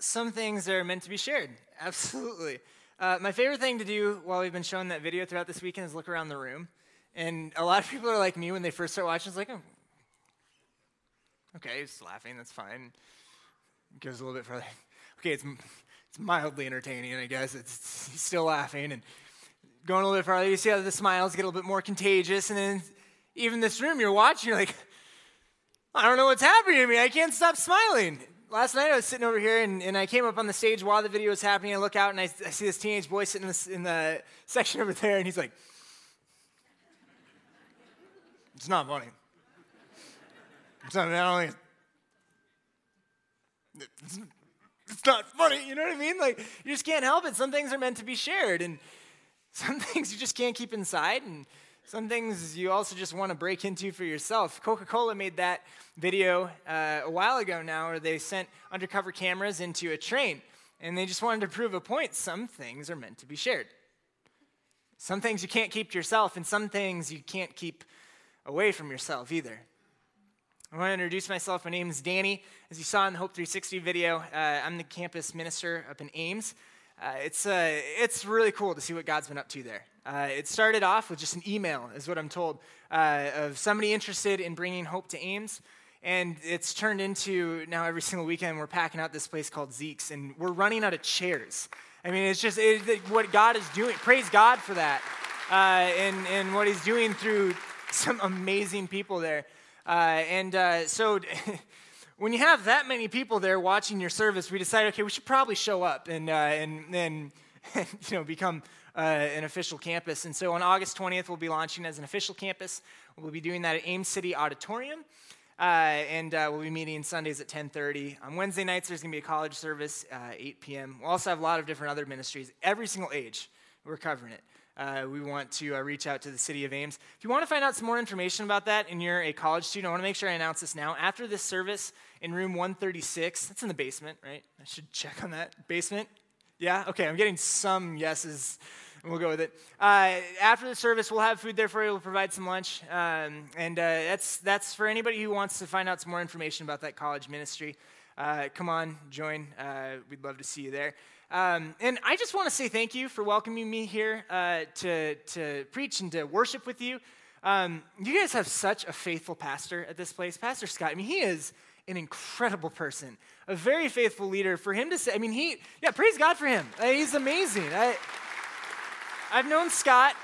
some things are meant to be shared. Absolutely. Uh, my favorite thing to do while we've been showing that video throughout this weekend is look around the room. And a lot of people are like me when they first start watching. It's like, oh, okay, he's laughing. That's fine. Goes a little bit further. Okay, it's it's mildly entertaining, I guess. It's, still laughing and going a little bit farther. You see how the smiles get a little bit more contagious, and then even this room you're watching, you're like, I don't know what's happening to me. I can't stop smiling last night I was sitting over here and, and I came up on the stage while the video was happening. I look out and I, I see this teenage boy sitting in, in the section over there, and he's like, It's not funny. It's not, not only, it's, it's not funny, you know what I mean? Like, you just can't help it. Some things are meant to be shared, and some things you just can't keep inside. And some things you also just want to break into for yourself. Coca Cola made that video uh, a while ago now where they sent undercover cameras into a train and they just wanted to prove a point. Some things are meant to be shared. Some things you can't keep to yourself, and some things you can't keep away from yourself either. I want to introduce myself. My name is Danny. As you saw in the Hope 360 video, uh, I'm the campus minister up in Ames. Uh, it's, uh, it's really cool to see what God's been up to there. Uh, it started off with just an email, is what I'm told, uh, of somebody interested in bringing hope to Ames. And it's turned into now every single weekend we're packing out this place called Zeke's, and we're running out of chairs. I mean, it's just it, what God is doing. Praise God for that. Uh, and, and what He's doing through some amazing people there. Uh, and so. when you have that many people there watching your service, we decided, okay, we should probably show up and, uh, and, and, you know, become uh, an official campus. And so on August 20th, we'll be launching as an official campus. We'll be doing that at Ames City Auditorium. Uh, and uh, we'll be meeting Sundays at 10:30. On Wednesday nights, there's going to be a college service, uh, 8 p.m. We'll also have a lot of different other ministries. Every single age, we're covering it uh, we want to uh, reach out to the city of Ames. If you want to find out some more information about that and you're a college student, I want to make sure I announce this now. After this service in room 136, that's in the basement, right? I should check on that. Basement? Yeah? Okay, I'm getting some yeses. We'll go with it. Uh, after the service, we'll have food there for you. We'll provide some lunch. Um, and uh, that's, that's for anybody who wants to find out some more information about that college ministry. Uh, come on, join. Uh, we'd love to see you there. Um, and I just want to say thank you for welcoming me here uh, to, to preach and to worship with you. Um, you guys have such a faithful pastor at this place. Pastor Scott, I mean, he is an incredible person, a very faithful leader. For him to say, I mean, he, yeah, praise God for him. Uh, he's amazing. I, I've known Scott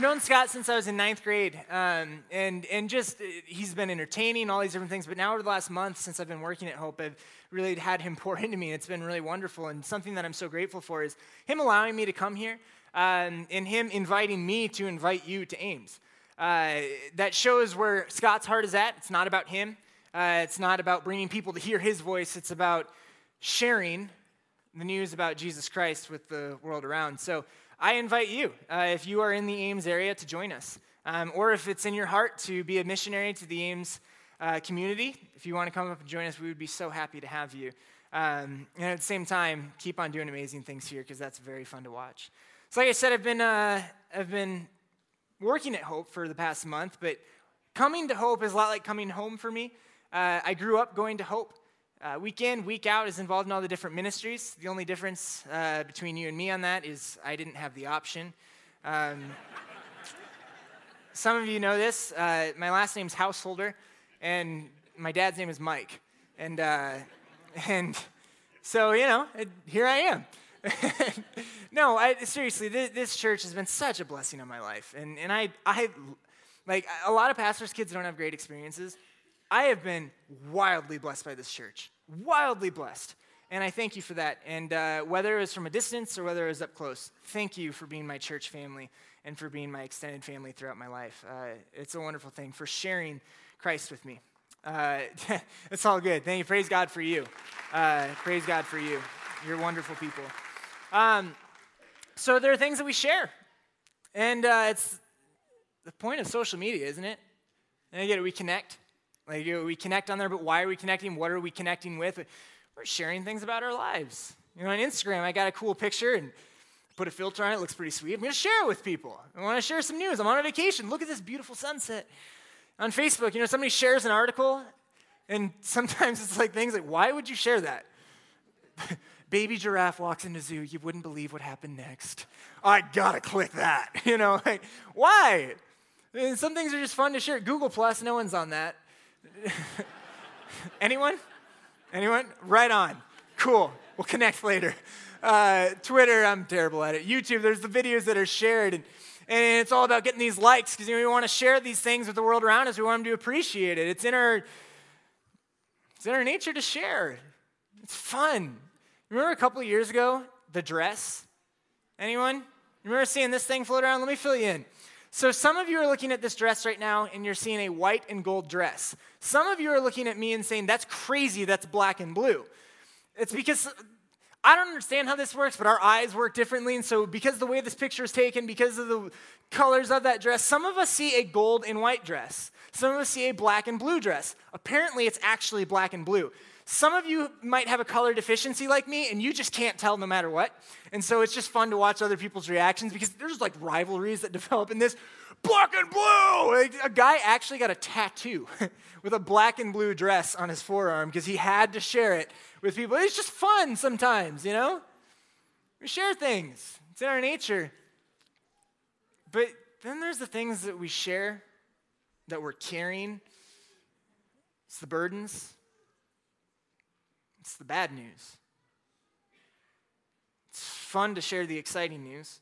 known Scott since I was in ninth grade, um, and and just uh, he's been entertaining all these different things. But now over the last month, since I've been working at Hope, I've really had him pour into me. And it's been really wonderful, and something that I'm so grateful for is him allowing me to come here, um, and him inviting me to invite you to Ames. Uh, that shows where Scott's heart is at. It's not about him. Uh, it's not about bringing people to hear his voice. It's about sharing the news about Jesus Christ with the world around. So I invite you, uh, if you are in the Ames area, to join us. Um, or if it's in your heart to be a missionary to the Ames uh, community, if you want to come up and join us, we would be so happy to have you. Um, and at the same time, keep on doing amazing things here because that's very fun to watch. So, like I said, I've been, uh, I've been working at Hope for the past month, but coming to Hope is a lot like coming home for me. Uh, I grew up going to Hope. Uh, week in, week out is involved in all the different ministries. The only difference uh, between you and me on that is I didn't have the option. Um, some of you know this. Uh, my last name's Householder, and my dad's name is Mike. And, uh, and so, you know, here I am. no, I, seriously, this, this, church has been such a blessing on my life. And, and I, I, like, a lot of pastors' kids don't have great experiences. I have been wildly blessed by this church, wildly blessed. And I thank you for that. And uh, whether it was from a distance or whether it was up close, thank you for being my church family and for being my extended family throughout my life. Uh, it's a wonderful thing for sharing Christ with me. Uh, it's all good. Thank you. Praise God for you. Uh, praise God for you. You're wonderful people. Um, so there are things that we share. And uh, it's the point of social media, isn't it? And again, we connect. Like we connect on there, but why are we connecting? What are we connecting with? We're sharing things about our lives. You know, on Instagram, I got a cool picture and put a filter on it. it looks pretty sweet. I'm going to share it with people. I want to share some news. I'm on a vacation. Look at this beautiful sunset. On Facebook, you know, somebody shares an article, and sometimes it's like things like, why would you share that? Baby giraffe walks into zoo. You wouldn't believe what happened next. I gotta click that. You know, like, why? And some things are just fun to share. Google Plus, no one's on that. Anyone? Anyone? Right on. Cool. We'll connect later. Uh, Twitter, I'm terrible at it. YouTube, there's the videos that are shared, and, and it's all about getting these likes because you know, we want to share these things with the world around us. We want them to appreciate it. It's in our it's in our nature to share. It's fun. Remember a couple years ago, the dress? Anyone? Remember seeing this thing float around? Let me fill you in. So, some of you are looking at this dress right now and you're seeing a white and gold dress. Some of you are looking at me and saying, that's crazy, that's black and blue. It's because I don't understand how this works, but our eyes work differently. And so, because the way this picture is taken, because of the colors of that dress, some of us see a gold and white dress. Some of us see a black and blue dress. Apparently, it's actually black and blue. Some of you might have a color deficiency like me, and you just can't tell no matter what. And so it's just fun to watch other people's reactions because there's like rivalries that develop in this. Black and blue! A guy actually got a tattoo with a black and blue dress on his forearm because he had to share it with people. It's just fun sometimes, you know? We share things, it's in our nature. But then there's the things that we share that we're carrying, it's the burdens it's the bad news. It's fun to share the exciting news.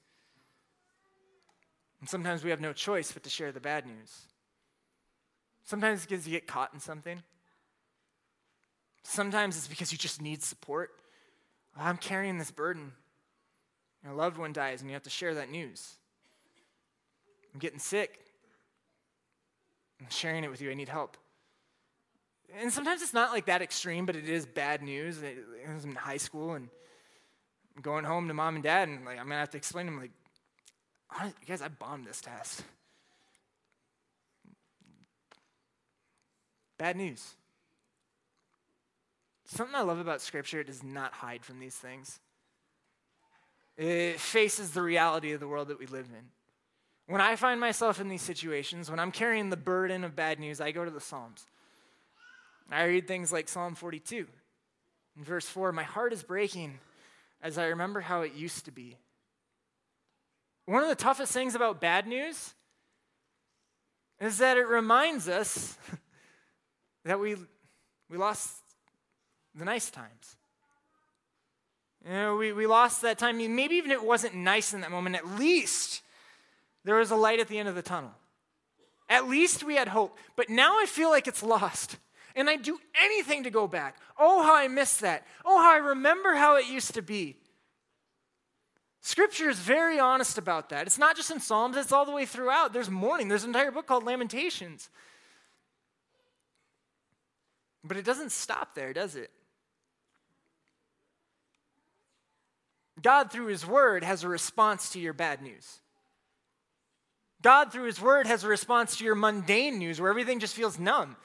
And sometimes we have no choice but to share the bad news. Sometimes it's because you get caught in something. Sometimes it's because you just need support. Oh, I'm carrying this burden. A loved one dies, and you have to share that news. I'm getting sick. I'm sharing it with you. I need help. And sometimes it's not like that extreme, but it is bad news. It, was in high school and going home to mom and dad, and like I'm gonna have to explain to them, like, guys, I bombed this test. Bad news. Something I love about Scripture, it does not hide from these things. It faces the reality of the world that we live in. When I find myself in these situations, when I'm carrying the burden of bad news, I go to the Psalms. I read things like Psalm 42. In verse 4, my heart is breaking as I remember how it used to be. One of the toughest things about bad news is that it reminds us that we, we lost the nice times. You know, we, we lost that time. Maybe even it wasn't nice in that moment, at least there was a light at the end of the tunnel. At least we had hope. But now I feel like it's lost and I'd do anything to go back. Oh, how I miss that. Oh, how I remember how it used to be. Scripture is very honest about that. It's not just in Psalms, it's all the way throughout. There's mourning, there's an entire book called Lamentations. But it doesn't stop there, does it? God, through His Word, has a response to your bad news. God, through His Word, has a response to your mundane news where everything just feels numb.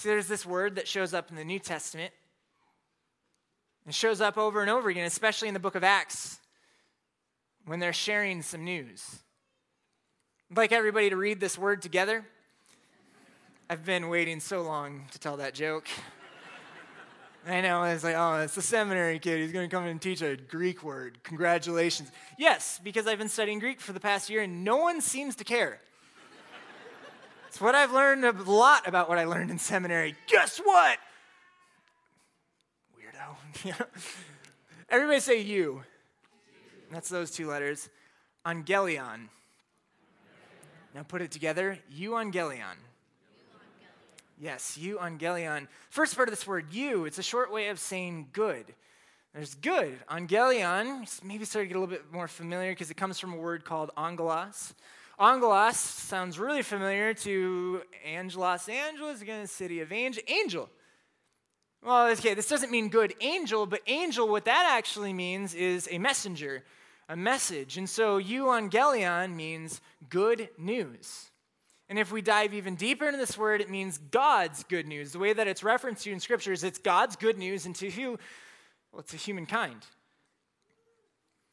See, there's this word that shows up in the New Testament. It shows up over and over again, especially in the book of Acts when they're sharing some news. I'd like everybody to read this word together. I've been waiting so long to tell that joke. I know, it's like, oh, it's the seminary kid. He's going to come in and teach a Greek word. Congratulations. Yes, because I've been studying Greek for the past year and no one seems to care. It's what I've learned a lot about what I learned in seminary. Guess what? Weirdo. Everybody say you. That's those two letters. Angelion. Now put it together. Euangelion. Yes, euangelion. First part of this word, you, it's a short way of saying good. There's good. Angelion, maybe start to get a little bit more familiar because it comes from a word called angelos, Angelos sounds really familiar to Angelos Angeles, again, the city of angel. Angel. Well, okay, this doesn't mean good angel, but angel, what that actually means is a messenger, a message. And so euangelion means good news. And if we dive even deeper into this word, it means God's good news. The way that it's referenced to in Scripture is it's God's good news into who? Well, to humankind.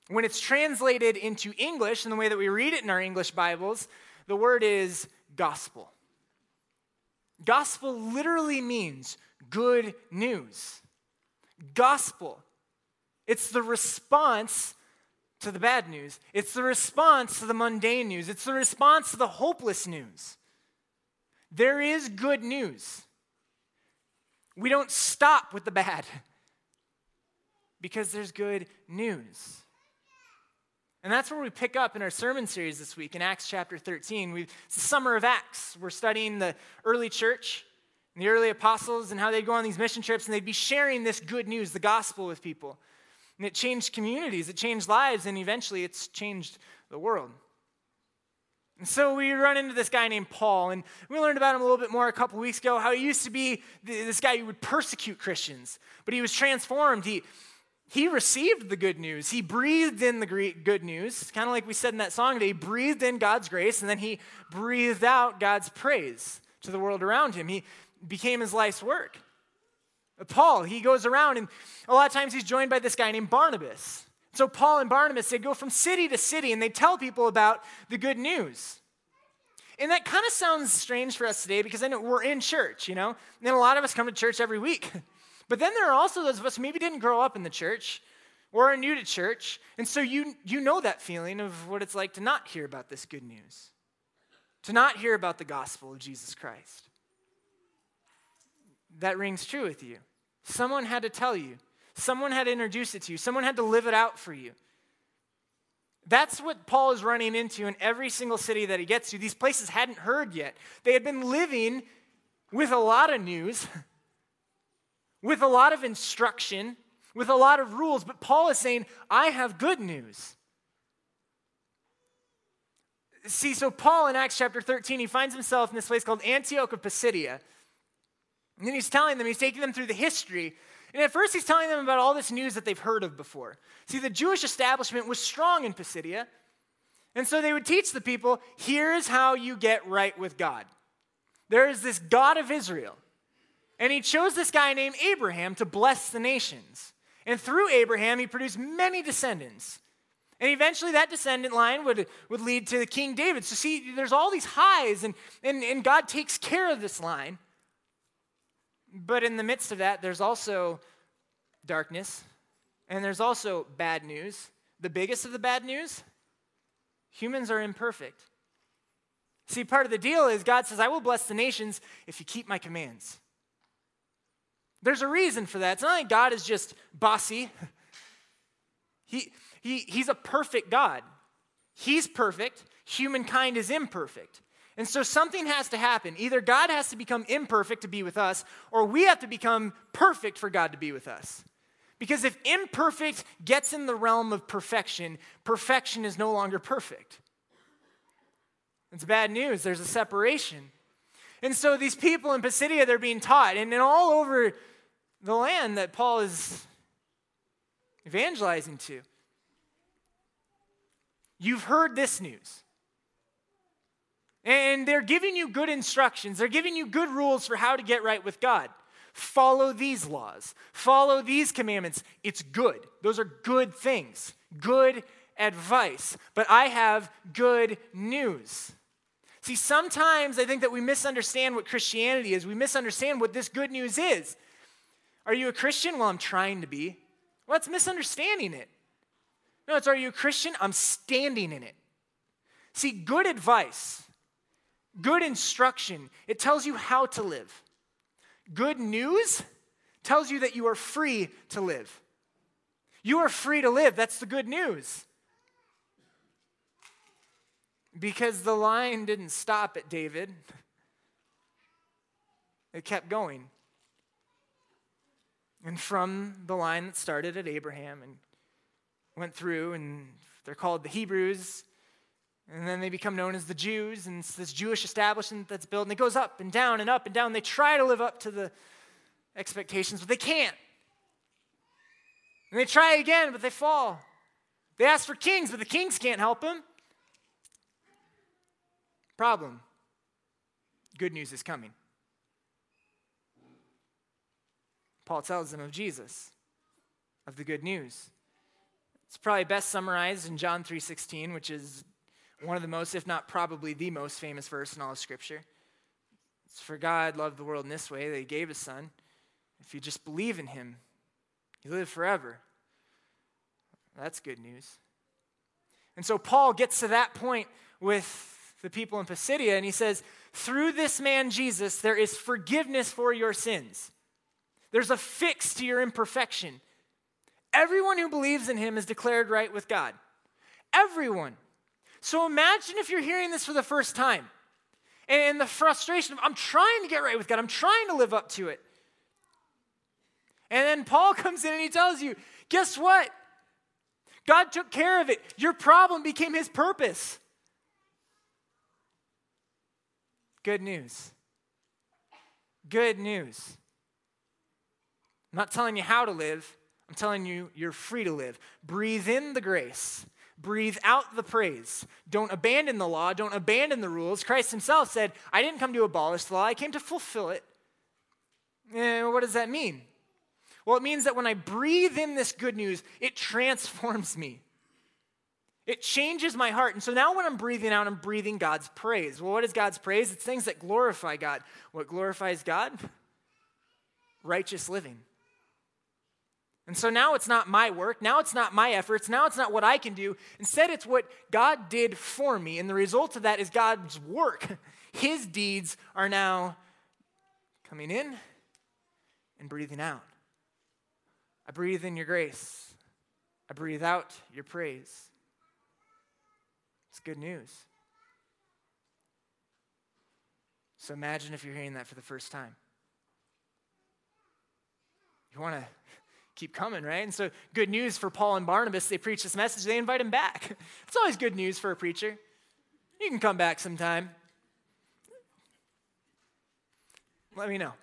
When it's translated into English, in the way that we read it in our English Bibles, the word is gospel. Gospel literally means good news. Gospel. It's the response to the bad news. It's the response to the mundane news. It's the response to the hopeless news. There is good news. We don't stop with the bad because there's good news. And that's where we pick up in our sermon series this week in Acts chapter 13. We, it's the summer of Acts. We're studying the early church and the early apostles and how they'd go on these mission trips and they'd be sharing this good news, the gospel, with people. And it changed communities, it changed lives, and eventually it's changed the world. And so we run into this guy named Paul, and we learned about him a little bit more a couple weeks ago. How he used to be this guy who would persecute Christians, but he was transformed. He he received the good news. He breathed in the good news, kind of like we said in that song today. He breathed in God's grace, and then he breathed out God's praise to the world around him. He became his life's work. Paul, he goes around, and a lot of times he's joined by this guy named Barnabas. So Paul and Barnabas, they go from city to city and they tell people about the good news. And that kind of sounds strange for us today because I know we're in church, you know? And a lot of us come to church every week. But then there are also those of us who maybe didn't grow up in the church or are new to church. And so you, you know that feeling of what it's like to not hear about this good news, to not hear about the gospel of Jesus Christ. That rings true with you. Someone had to tell you, someone had to introduce it to you, someone had to live it out for you. That's what Paul is running into in every single city that he gets to. These places hadn't heard yet. They had been living with a lot of news, with a lot of instruction, with a lot of rules, but Paul is saying, I have good news. See, so Paul in Acts chapter 13, he finds himself in this place called Antioch of Pisidia. And then he's telling them, he's taking them through the history. And at first, he's telling them about all this news that they've heard of before. See, the Jewish establishment was strong in Pisidia. And so they would teach the people here's how you get right with God. There is this God of Israel. And he chose this guy named Abraham to bless the nations. And through Abraham, he produced many descendants. And eventually, that descendant line would, would lead to King David. So, see, there's all these highs, and, and, and God takes care of this line. But in the midst of that, there's also darkness and there's also bad news. The biggest of the bad news humans are imperfect. See, part of the deal is God says, I will bless the nations if you keep my commands. There's a reason for that. It's not like God is just bossy. He, he, he's a perfect God. He's perfect. Humankind is imperfect. And so something has to happen. Either God has to become imperfect to be with us, or we have to become perfect for God to be with us. Because if imperfect gets in the realm of perfection, perfection is no longer perfect. It's bad news. There's a separation. And so these people in Pisidia, they're being taught, and, all over the land that Paul is evangelizing to. You've heard this news. And they're giving you good instructions, they're giving you good rules for how to get right with God. Follow these laws, follow these commandments. It's good. Those are good things, good advice. But I have good news. See, sometimes I think that we misunderstand what Christianity is. We misunderstand what this good news is. Are you a Christian? Well, I'm trying to be. Well, that's misunderstanding it. No, it's are you a Christian? I'm standing in it. See, good advice Good instruction, it tells you how to live. Good news tells you that you are free to live. You are free to live. That's the good news. Because the line didn't stop at David, it kept going. And from the line that started at Abraham and went through, and they're called the Hebrews, and then they become known as the Jews, and it's this Jewish establishment that's built, and it goes up and down and up and down. They try to live up to the expectations, but they can't. And they try again, but they fall. They ask for kings, but the kings can't help them. Problem good news is coming. Paul tells them of Jesus, of the good news. It's probably best summarized in John 3:16, which is one of the most, if not probably the most famous verse in all of Scripture. It's for God loved the world in this way that he gave his son. If you just believe in him, you live forever. That's good news. And so Paul gets to that point with the people in Pisidia, and he says, Through this man Jesus, there is forgiveness for your sins. There's a fix to your imperfection. Everyone who believes in him is declared right with God. Everyone. So imagine if you're hearing this for the first time and the frustration of, I'm trying to get right with God, I'm trying to live up to it. And then Paul comes in and he tells you, guess what? God took care of it. Your problem became his purpose. Good news. Good news. I'm not telling you how to live, I'm telling you you're free to live. Breathe in the grace, breathe out the praise. Don't abandon the law, don't abandon the rules. Christ himself said, I didn't come to abolish the law, I came to fulfill it. Eh, what does that mean? Well, it means that when I breathe in this good news, it transforms me. It changes my heart. And so now when I'm breathing out, I'm breathing God's praise. Well, what is God's praise? It's things that glorify God. What glorifies God? Righteous living. And so now it's not my work. Now it's not my efforts. Now it's not what I can do. Instead, it's what God did for me. And the result of that is God's work. His deeds are now coming in and breathing out. I breathe in your grace. I breathe out your praise. It's good news. So imagine if you're hearing that for the first time. You want to keep coming, right? And so, good news for Paul and Barnabas. They preach this message, they invite him back. It's always good news for a preacher. You can come back sometime. Let me know.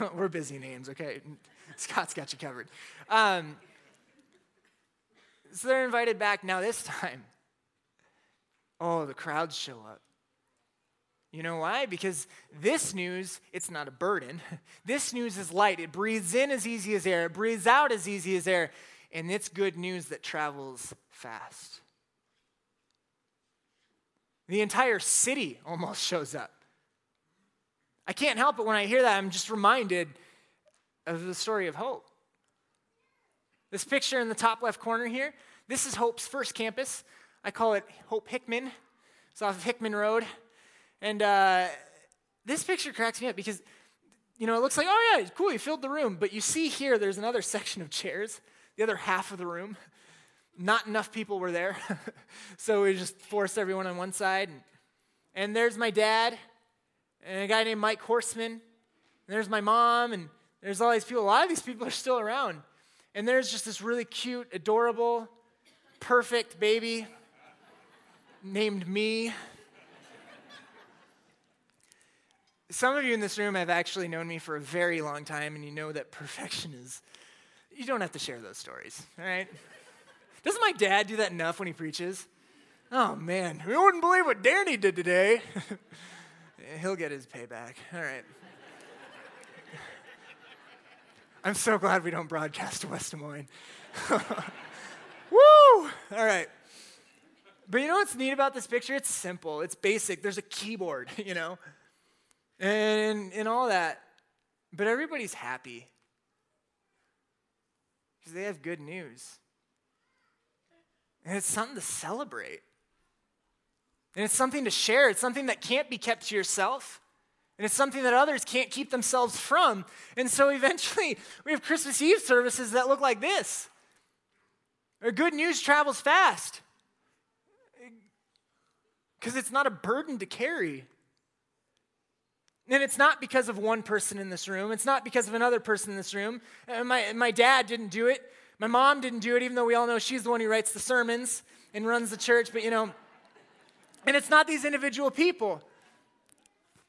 We're busy names, okay? Scott's got you covered. Um, so they're invited back now this time. Oh, the crowds show up. You know why? Because this news, it's not a burden. This news is light. It breathes in as easy as air, it breathes out as easy as air, and it's good news that travels fast. The entire city almost shows up. I can't help it when I hear that. I'm just reminded of the story of hope. This picture in the top left corner here, this is Hope's first campus. I call it Hope Hickman. It's off of Hickman Road. And uh, this picture cracks me up because, you know, it looks like, oh, yeah, cool, you filled the room. But you see here, there's another section of chairs, the other half of the room. Not enough people were there. so we just forced everyone on one side. And, and there's my dad and a guy named Mike Horseman. And there's my mom, and there's all these people. A lot of these people are still around. And there's just this really cute, adorable, perfect baby named me. Some of you in this room have actually known me for a very long time, and you know that perfection is, you don't have to share those stories, all right? Doesn't my dad do that enough when he preaches? Oh man, we wouldn't believe what Danny did today. He'll get his payback. All right. I'm so glad we don't broadcast to West Des Moines. Woo! All right. But you know what's neat about this picture? It's simple, it's basic. There's a keyboard, you know, and, and all that. But everybody's happy because they have good news. And it's something to celebrate. And it's something to share. It's something that can't be kept to yourself. And it's something that others can't keep themselves from. And so eventually, we have Christmas Eve services that look like this. Our good news travels fast because it's not a burden to carry. And it's not because of one person in this room. It's not because of another person in this room. Uh, my, my dad didn't do it. My mom didn't do it, even though we all know she's the one who writes the sermons and runs the church. But you know, and it's not these individual people.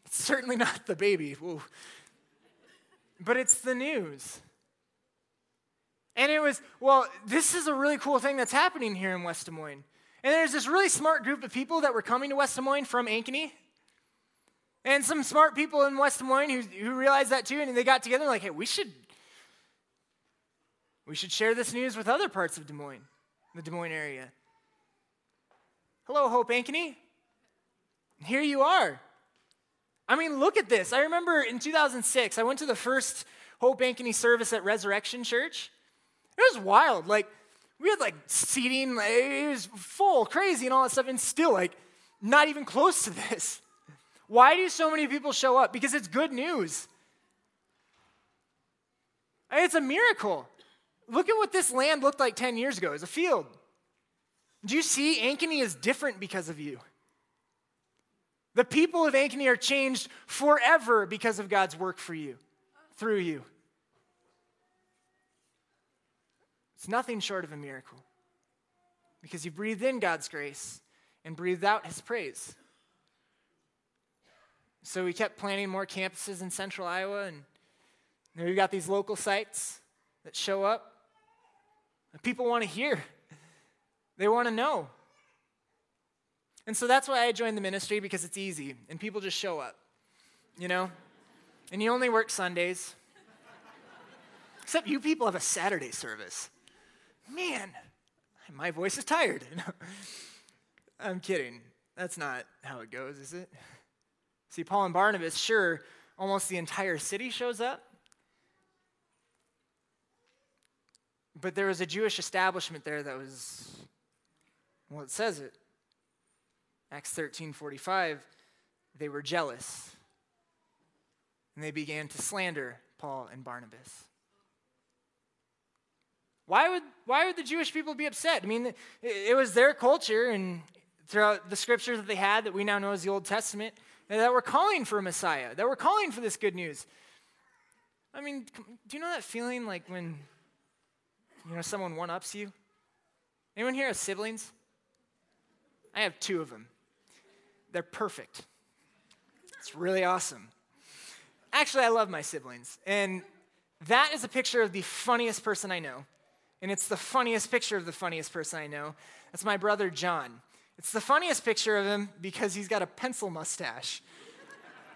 It's certainly not the baby. Ooh. But it's the news. And it was, well, this is a really cool thing that's happening here in West Des Moines. And there's this really smart group of people that were coming to West Des Moines from Ankeny. And some smart people in West Des Moines who, who realized that too, and they got together and like, hey, we should we should share this news with other parts of Des Moines, the Des Moines area. Hello, Hope Ankeny. Here you are. I mean, look at this. I remember in 2006, I went to the first Hope Ankeny service at Resurrection Church. It was wild. Like, we had like seating, it was full, crazy, and all that stuff, and still, like, not even close to this. Why do so many people show up? Because it's good news. It's a miracle. Look at what this land looked like 10 years ago as a field. Do you see? Ankeny is different because of you. The people of Ankeny are changed forever because of God's work for you, through you. It's nothing short of a miracle because you breathed in God's grace and breathed out his praise. So we kept planning more campuses in central Iowa, and we've got these local sites that show up. People want to hear, they want to know. And so that's why I joined the ministry because it's easy and people just show up, you know? And you only work Sundays. Except you people have a Saturday service. Man, my voice is tired. I'm kidding. That's not how it goes, is it? See, Paul and Barnabas, sure, almost the entire city shows up. But there was a Jewish establishment there that was, well, it says it. Acts 13 45, they were jealous. And they began to slander Paul and Barnabas. Why would, why would the Jewish people be upset? I mean, it, it was their culture, and throughout the scriptures that they had that we now know as the Old Testament, that were calling for a Messiah, that were calling for this good news. I mean, do you know that feeling like when you know someone one ups you? Anyone here has siblings? I have two of them. They're perfect. It's really awesome. Actually, I love my siblings. And that is a picture of the funniest person I know. And it's the funniest picture of the funniest person I know. That's my brother, John. It's the funniest picture of him because he's got a pencil mustache.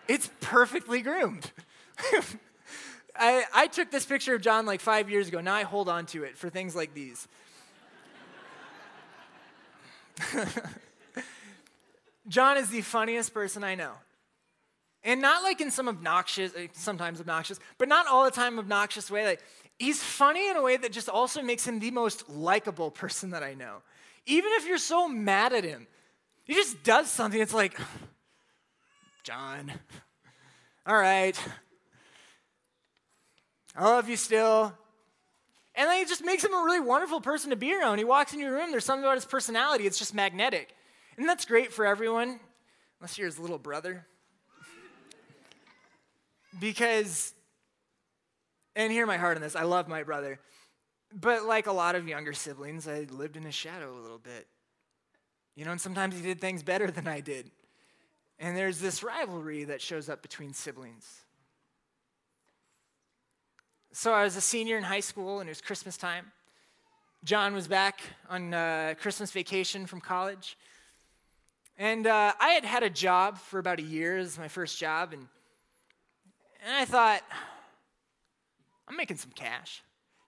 It's perfectly groomed. I, I took this picture of John like five years ago. Now I hold on to it for things like these. John is the funniest person I know. And not like in some obnoxious, eh, sometimes obnoxious, but not all the time obnoxious way. Like he's funny in a way that just also makes him the most likable person that I know. Even if you're so mad at him, he just does something. It's like, John, all right, I love you still. And then it just makes him a really wonderful person to be around. He walks in your room, there's something about his personality, it's just magnetic. And that's great for everyone, unless you're his little brother. because, and hear my heart on this, I love my brother. But like a lot of younger siblings, I lived in his shadow a little bit. You know, and sometimes he did things better than I did. And there's this rivalry that shows up between siblings. So I was a senior in high school, and it was Christmas time. John was back on uh, Christmas vacation from college. And uh, I had had a job for about a year as my first job, and, and I thought, I'm making some cash.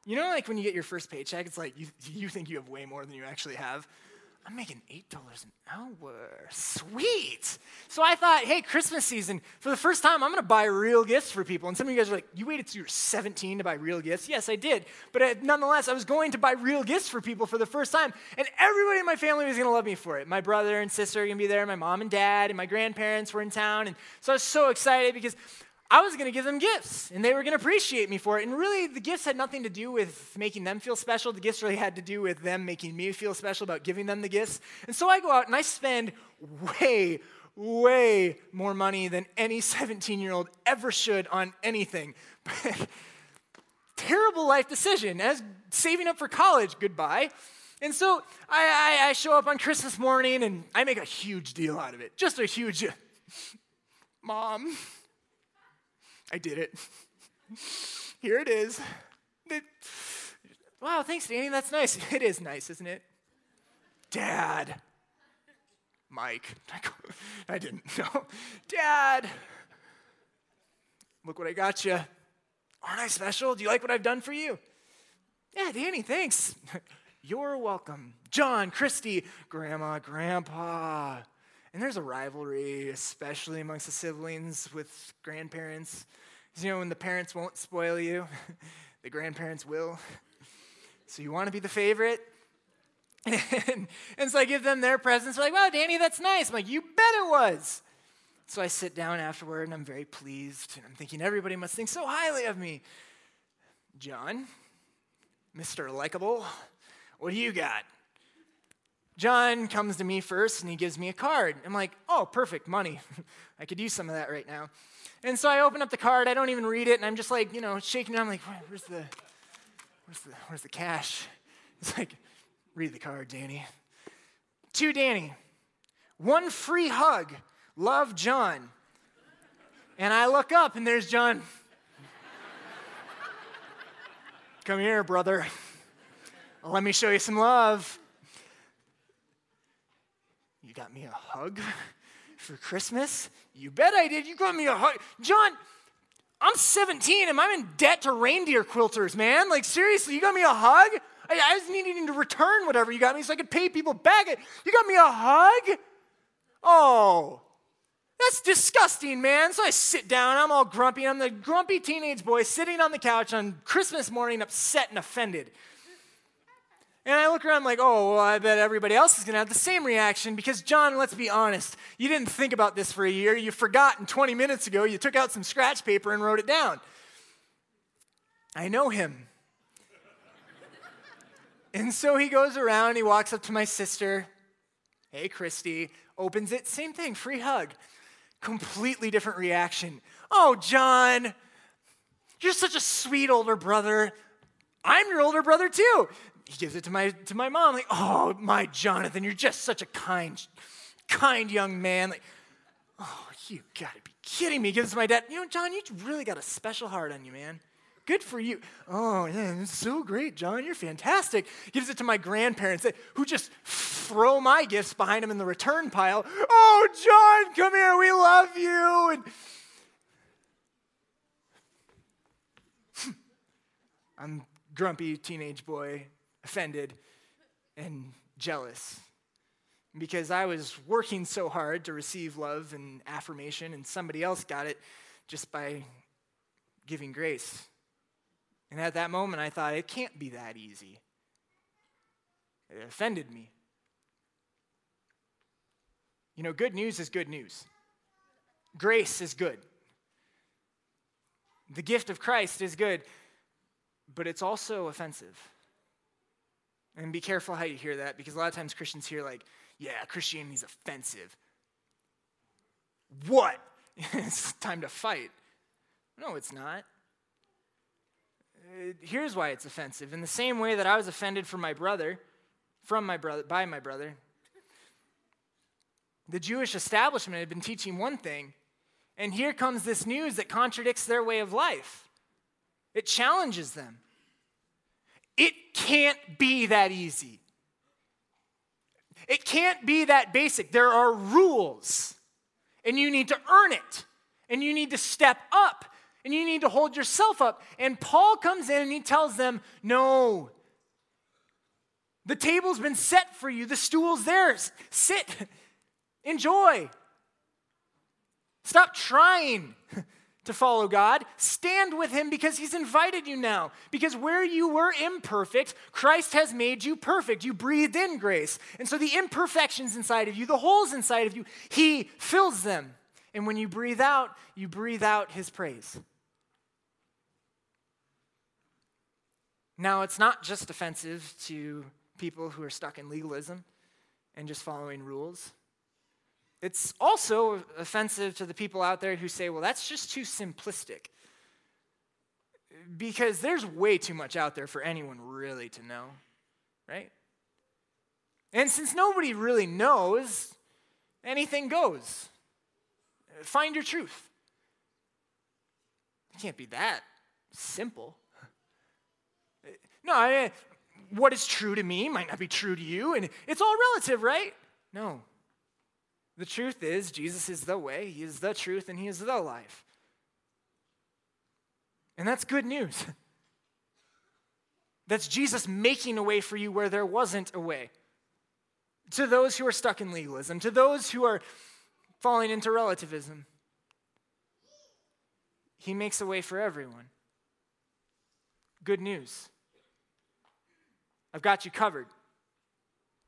You know, like when you get your first paycheck, it's like you, you think you have way more than you actually have. I'm making $8 an hour. Sweet. So I thought, hey, Christmas season, for the first time, I'm going to buy real gifts for people. And some of you guys are like, you waited till you were 17 to buy real gifts? Yes, I did. But uh, nonetheless, I was going to buy real gifts for people for the first time. And everybody in my family was going to love me for it. My brother and sister are going to be there. My mom and dad and my grandparents were in town. And so I was so excited because I was going to give them gifts and they were going to appreciate me for it. And really, the gifts had nothing to do with making them feel special. The gifts really had to do with them making me feel special about giving them the gifts. And so I go out and I spend way, way more money than any 17 year old ever should on anything. Terrible life decision. As saving up for college, goodbye. And so I, I, I show up on Christmas morning and I make a huge deal out of it. Just a huge, mom. I did it. Here it is. Wow, thanks, Danny. That's nice. It is nice, isn't it? Dad. Mike. I didn't know. Dad. Look what I got you. Aren't I special? Do you like what I've done for you? Yeah, Danny, thanks. You're welcome. John, Christy, Grandma, Grandpa. And there's a rivalry, especially amongst the siblings with grandparents. You know, when the parents won't spoil you, the grandparents will. So you want to be the favorite? and, and so I give them their presents. They're like, wow, Danny, that's nice. I'm like, you bet it was. So I sit down afterward and I'm very pleased. And I'm thinking, everybody must think so highly of me. John, Mr. Likeable, what do you got? John comes to me first and he gives me a card. I'm like, oh, perfect, money. I could use some of that right now. And so I open up the card, I don't even read it, and I'm just like, you know, shaking it. I'm like, where's the, where's the, where's the cash? It's like, read the card, Danny. To Danny, one free hug. Love, John. And I look up, and there's John. Come here, brother. Let me show you some love. You got me a hug for Christmas? You bet I did. You got me a hug. John, I'm 17 and I'm in debt to reindeer quilters, man. Like, seriously, you got me a hug? I, I was needing to return whatever you got me so I could pay people back. It. You got me a hug? Oh, that's disgusting, man. So I sit down, I'm all grumpy. I'm the grumpy teenage boy sitting on the couch on Christmas morning, upset and offended. And I look around like, oh, well, I bet everybody else is going to have the same reaction because, John, let's be honest. You didn't think about this for a year. You forgot, and 20 minutes ago, you took out some scratch paper and wrote it down. I know him. and so he goes around, he walks up to my sister. Hey, Christy. Opens it, same thing, free hug. Completely different reaction. Oh, John, you're such a sweet older brother. I'm your older brother too he gives it to my to my mom. Like, oh, my Jonathan, you're just such a kind, kind young man. Like, oh, you gotta be kidding me. He gives it to my dad. You know, John, you really got a special heart on you, man. Good for you. Oh, yeah, it's so great, John. You're fantastic. Gives it to my grandparents who just throw my gifts behind him in the return pile. Oh, John, come here. We love you. And I'm grumpy teenage boy offended and jealous because I was working so hard to receive love and affirmation, and somebody else got it just by giving grace. And at that moment, I thought, it can't be that easy. It offended me. You know, good news is good news, grace is good. The gift of Christ is good, but it's also offensive. And be careful how you hear that because a lot of times Christians hear, like, yeah, Christianity's offensive. What? it's time to fight. No, it's not. Uh, here's why it's offensive. In the same way that I was offended from my brother, from my brother, by my brother, the Jewish establishment had been teaching one thing, and here comes this news that contradicts their way of life. It challenges them. It can't be that easy. It can't be that basic. There are rules, and you need to earn it, and you need to step up, and you need to hold yourself up. And Paul comes in and he tells them, No, the table's been set for you, the stool's there. Sit, enjoy. Stop trying to follow God, stand with Him because He's invited you now. Because where you were imperfect, Christ has made you perfect. You breathed in grace. And so the imperfections inside of you, the holes inside of you, He fills them. And when you breathe out, you breathe out His praise. Now, it's not just offensive to people who are stuck in legalism and just following rules. It's also offensive to the people out there who say, well, that's just too simplistic. Because there's way too much out there for anyone really to know, right? And since nobody really knows, anything goes. Find your truth. It can't be that simple. No, I what is true to me might not be true to you, and it's all relative, right? No. The truth is, Jesus is the way, He is the truth, and He is the life. And that's good news. That's Jesus making a way for you where there wasn't a way. to those who are stuck in legalism, to those who are falling into relativism. He makes a way for everyone. Good news. I've got you covered.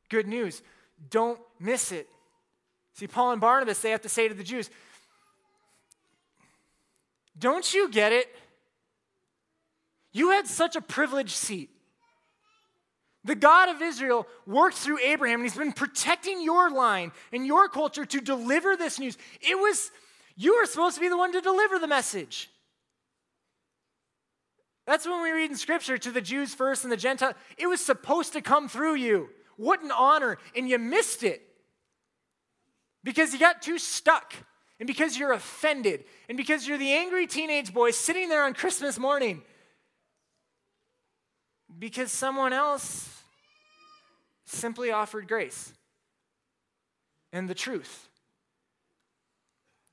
Good news. Don't miss it. See, Paul and Barnabas, they have to say to the Jews, Don't you get it? You had such a privileged seat. The God of Israel worked through Abraham, and he's been protecting your line and your culture to deliver this news. It was, you were supposed to be the one to deliver the message. That's when we read in Scripture to the Jews first and the Gentiles. It was supposed to come through you. What an honor. And you missed it because you got too stuck, and because you're offended, and because you're the angry teenage boy sitting there on Christmas morning. Because someone else simply offered grace and the truth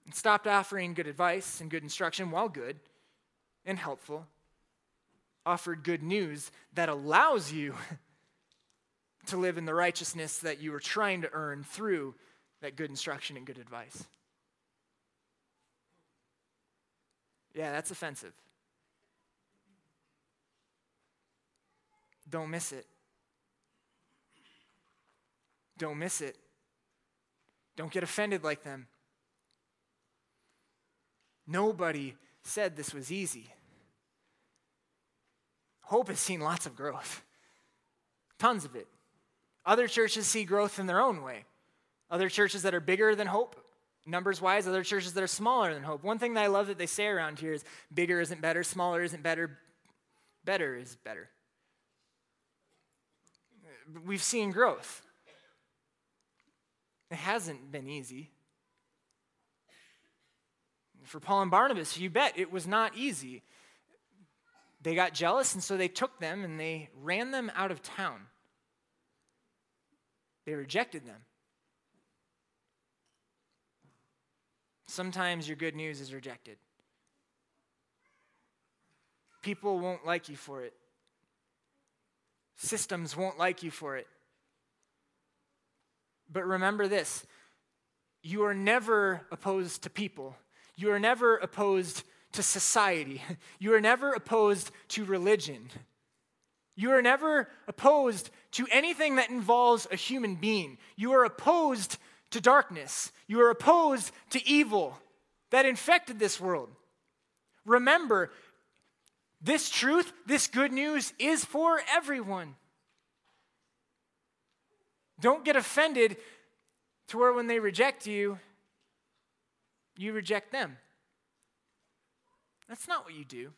and stopped offering good advice and good instruction while good and helpful, offered good news that allows you to live in the righteousness that you were trying to earn through that good instruction and good advice. Yeah, that's offensive. Don't miss it. Don't miss it. Don't get offended like them. Nobody said this was easy. Hope has seen lots of growth, tons of it. Other churches see growth in their own way. Other churches that are bigger than Hope, numbers wise, other churches that are smaller than Hope. One thing that I love that they say around here is bigger isn't better, smaller isn't better, better is better. We've seen growth. It hasn't been easy. For Paul and Barnabas, you bet it was not easy. They got jealous, and so they took them and they ran them out of town. They rejected them. Sometimes your good news is rejected. People won't like you for it. Systems won't like you for it. But remember this you are never opposed to people, you are never opposed to society, you are never opposed to religion. You are never opposed to anything that involves a human being. You are opposed to darkness. You are opposed to evil that infected this world. Remember, this truth, this good news is for everyone. Don't get offended to where when they reject you, you reject them. That's not what you do.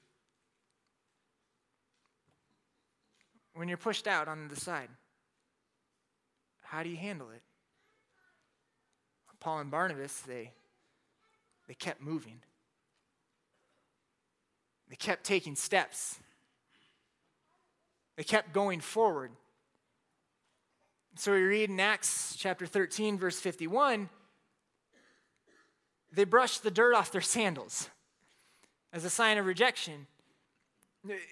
When you're pushed out on the side, how do you handle it? Paul and Barnabas, they, they kept moving. They kept taking steps. They kept going forward. So we read in Acts chapter 13, verse 51, they brushed the dirt off their sandals as a sign of rejection.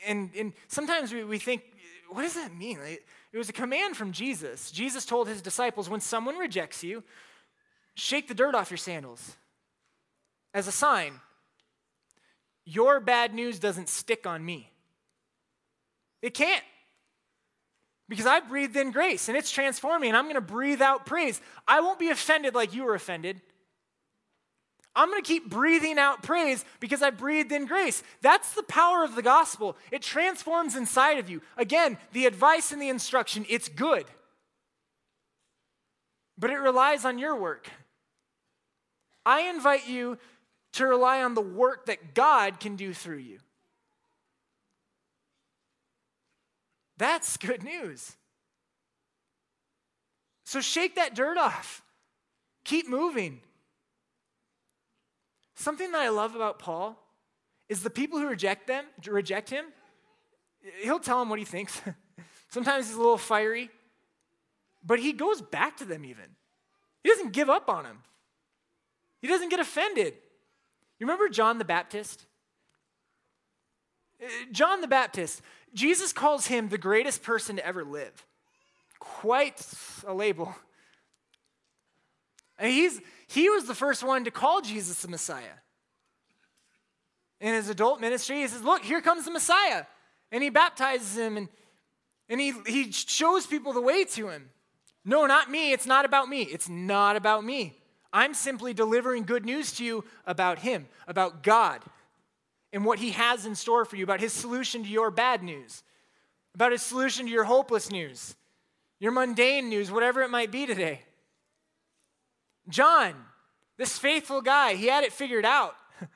And, and sometimes we, we think, what does that mean? It was a command from Jesus. Jesus told his disciples when someone rejects you, shake the dirt off your sandals as a sign. Your bad news doesn't stick on me. It can't. Because I breathed in grace and it's transforming, and I'm going to breathe out praise. I won't be offended like you were offended. I'm going to keep breathing out praise because I breathed in grace. That's the power of the gospel. It transforms inside of you. Again, the advice and the instruction, it's good. But it relies on your work. I invite you to rely on the work that God can do through you. That's good news. So shake that dirt off. Keep moving. Something that I love about Paul is the people who reject them, reject him, he'll tell them what he thinks. Sometimes he's a little fiery, but he goes back to them even. He doesn't give up on them. He doesn't get offended. You remember John the Baptist? Uh, John the Baptist, Jesus calls him the greatest person to ever live. Quite a label And he's, he was the first one to call Jesus the Messiah. In his adult ministry, he says, Look, here comes the Messiah. And he baptizes him and, and he, he shows people the way to him. No, not me. It's not about me. It's not about me. I'm simply delivering good news to you about him, about God, and what he has in store for you, about his solution to your bad news, about his solution to your hopeless news, your mundane news, whatever it might be today. John, this faithful guy, he had it figured out.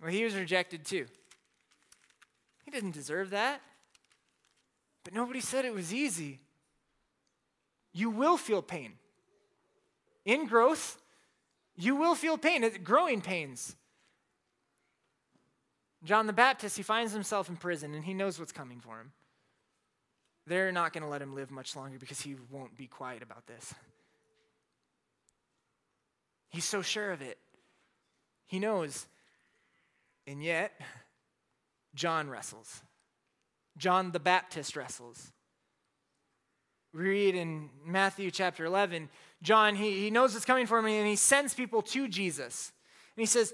well, he was rejected too. He didn't deserve that. But nobody said it was easy. You will feel pain. In growth, you will feel pain, growing pains. John the Baptist, he finds himself in prison and he knows what's coming for him. They're not going to let him live much longer because he won't be quiet about this. He's so sure of it. He knows. And yet, John wrestles. John the Baptist wrestles. Read in Matthew chapter 11, John, he, he knows it's coming for him and he sends people to Jesus. And he says,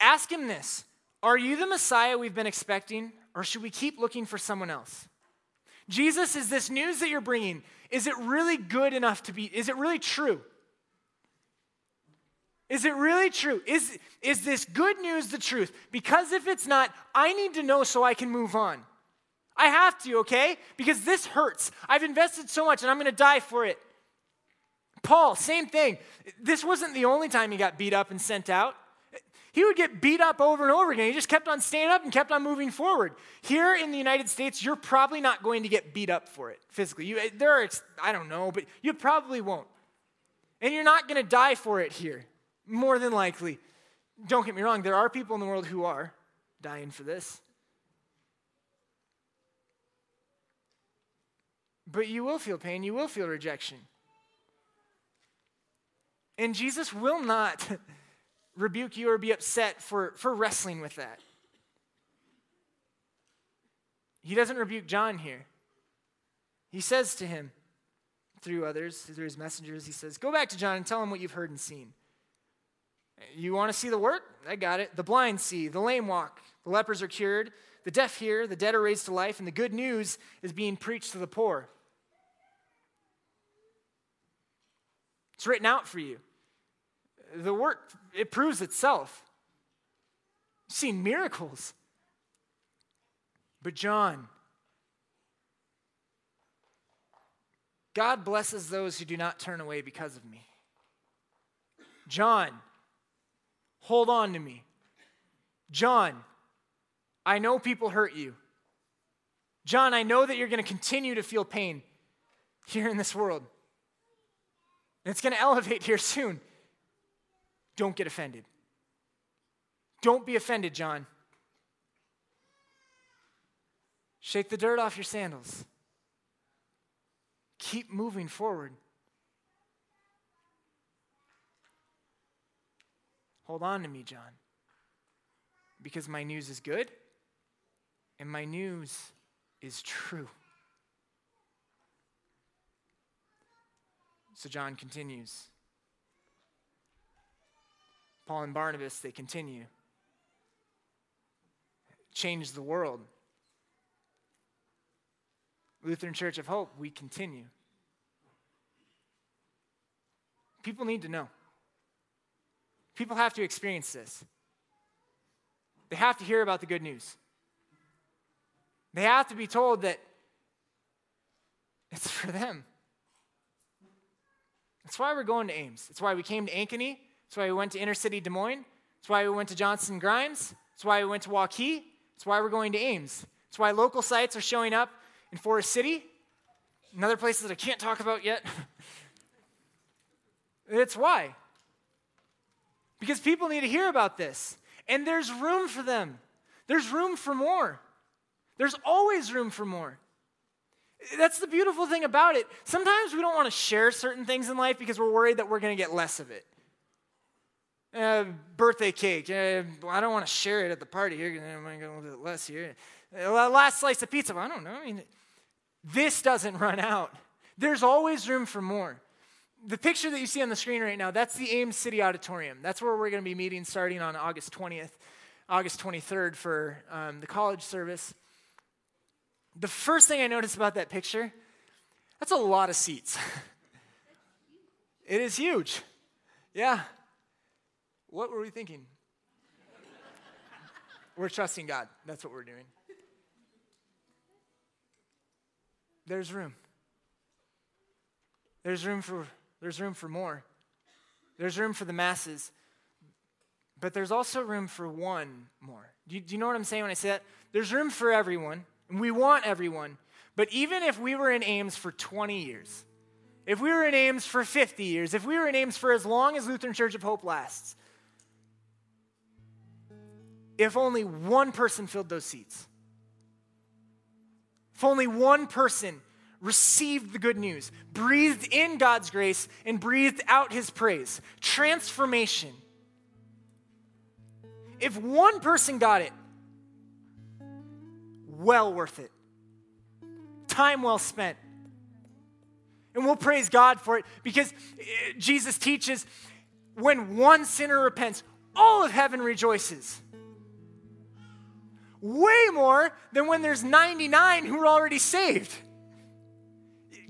Ask him this Are you the Messiah we've been expecting, or should we keep looking for someone else? Jesus, is this news that you're bringing, is it really good enough to be, is it really true? Is it really true? Is, is this good news the truth? Because if it's not, I need to know so I can move on. I have to, okay? Because this hurts. I've invested so much and I'm going to die for it. Paul, same thing. This wasn't the only time he got beat up and sent out. He would get beat up over and over again. He just kept on staying up and kept on moving forward. Here in the United States, you're probably not going to get beat up for it physically. You, there are, I don't know, but you probably won't. And you're not going to die for it here, more than likely. Don't get me wrong, there are people in the world who are dying for this. But you will feel pain, you will feel rejection. And Jesus will not rebuke you or be upset for, for wrestling with that. He doesn't rebuke John here. He says to him, through others, through his messengers, he says, Go back to John and tell him what you've heard and seen. You want to see the work? I got it. The blind see, the lame walk, the lepers are cured, the deaf hear, the dead are raised to life, and the good news is being preached to the poor. It's written out for you. The work, it proves itself. You've seen miracles. But, John, God blesses those who do not turn away because of me. John, hold on to me. John, I know people hurt you. John, I know that you're going to continue to feel pain here in this world. It's going to elevate here soon. Don't get offended. Don't be offended, John. Shake the dirt off your sandals. Keep moving forward. Hold on to me, John, because my news is good and my news is true. So John continues. Paul and Barnabas, they continue. Change the world. Lutheran Church of Hope, we continue. People need to know. People have to experience this. They have to hear about the good news. They have to be told that it's for them. That's why we're going to Ames. That's why we came to Ankeny. That's why we went to inner city Des Moines. That's why we went to Johnston Grimes. That's why we went to Waukee. That's why we're going to Ames. That's why local sites are showing up in Forest City and other places that I can't talk about yet. it's why. Because people need to hear about this. And there's room for them. There's room for more. There's always room for more. That's the beautiful thing about it. Sometimes we don't want to share certain things in life because we're worried that we're going to get less of it. Uh, birthday cake. Uh, I don't want to share it at the party here. I'm going to get a little bit less here. Uh, last slice of pizza. I don't know. I mean, this doesn't run out. There's always room for more. the picture that you see on the screen right now, that's the Ames City Auditorium. That's where we're going to be meeting starting on August 20th, August 23rd for um, the college service. The first thing I noticed about that picture, that's a lot of seats. it is huge. Yeah. What were we thinking? we're trusting God. That's what we're doing. There's room. There's room for there's room for more. There's room for the masses. But there's also room for one more. Do you, do you know what I'm saying when I say that? There's room for everyone, and we want everyone. But even if we were in Ames for 20 years, if we were in Ames for 50 years, if we were in Ames for as long as Lutheran Church of Hope lasts, if only one person filled those seats, if only one person received the good news, breathed in God's grace, and breathed out his praise. Transformation. If one person got it, well worth it. Time well spent. And we'll praise God for it because eh, Jesus teaches when one sinner repents, all of heaven rejoices. Way more than when there's 99 who are already saved.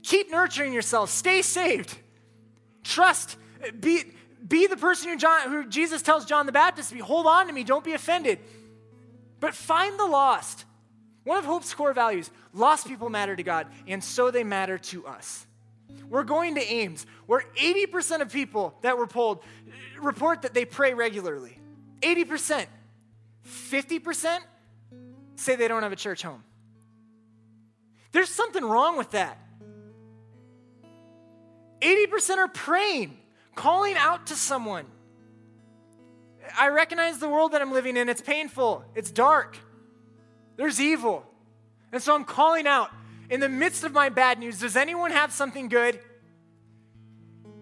Keep nurturing yourself. Stay saved. Trust. Be, be the person who, John, who Jesus tells John the Baptist to be. Hold on to me. Don't be offended. But find the lost. One of Hope's core values lost people matter to God, and so they matter to us. We're going to Ames, where 80% of people that were polled uh, report that they pray regularly. 80%. 50% say they don't have a church home. There's something wrong with that. 80% are praying, calling out to someone. I recognize the world that I'm living in. It's painful, it's dark, there's evil. And so I'm calling out in the midst of my bad news does anyone have something good?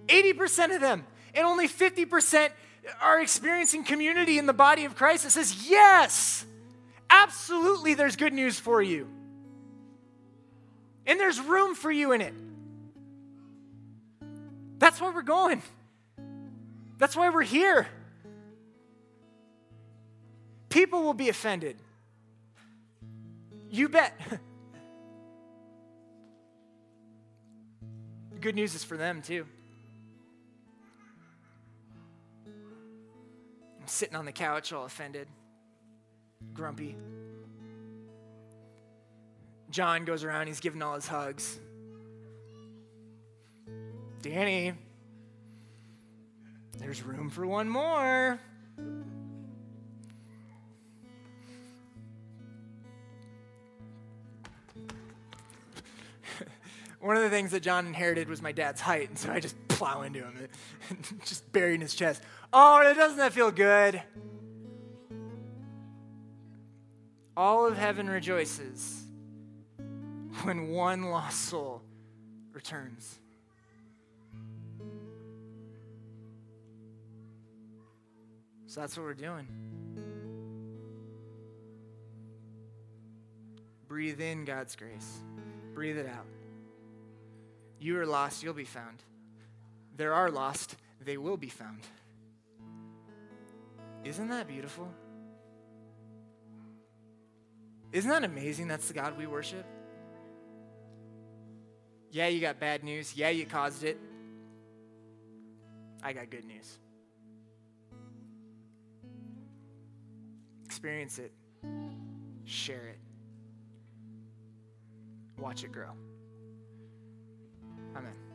80% of them, and only 50% are experiencing community in the body of Christ that says, yes, absolutely, there's good news for you. And there's room for you in it. That's where we're going. That's why we're here. People will be offended. You bet. the good news is for them, too. I'm sitting on the couch all offended, grumpy. John goes around, he's giving all his hugs. Danny, there's room for one more. One of the things that John inherited was my dad's height, and so I just plow into him, and just bury in his chest. Oh, doesn't that feel good? All of heaven rejoices when one lost soul returns. So that's what we're doing. Breathe in God's grace, breathe it out. You are lost, you'll be found. There are lost, they will be found. Isn't that beautiful? Isn't that amazing? That's the God we worship. Yeah, you got bad news. Yeah, you caused it. I got good news. Experience it, share it, watch it grow. Amen.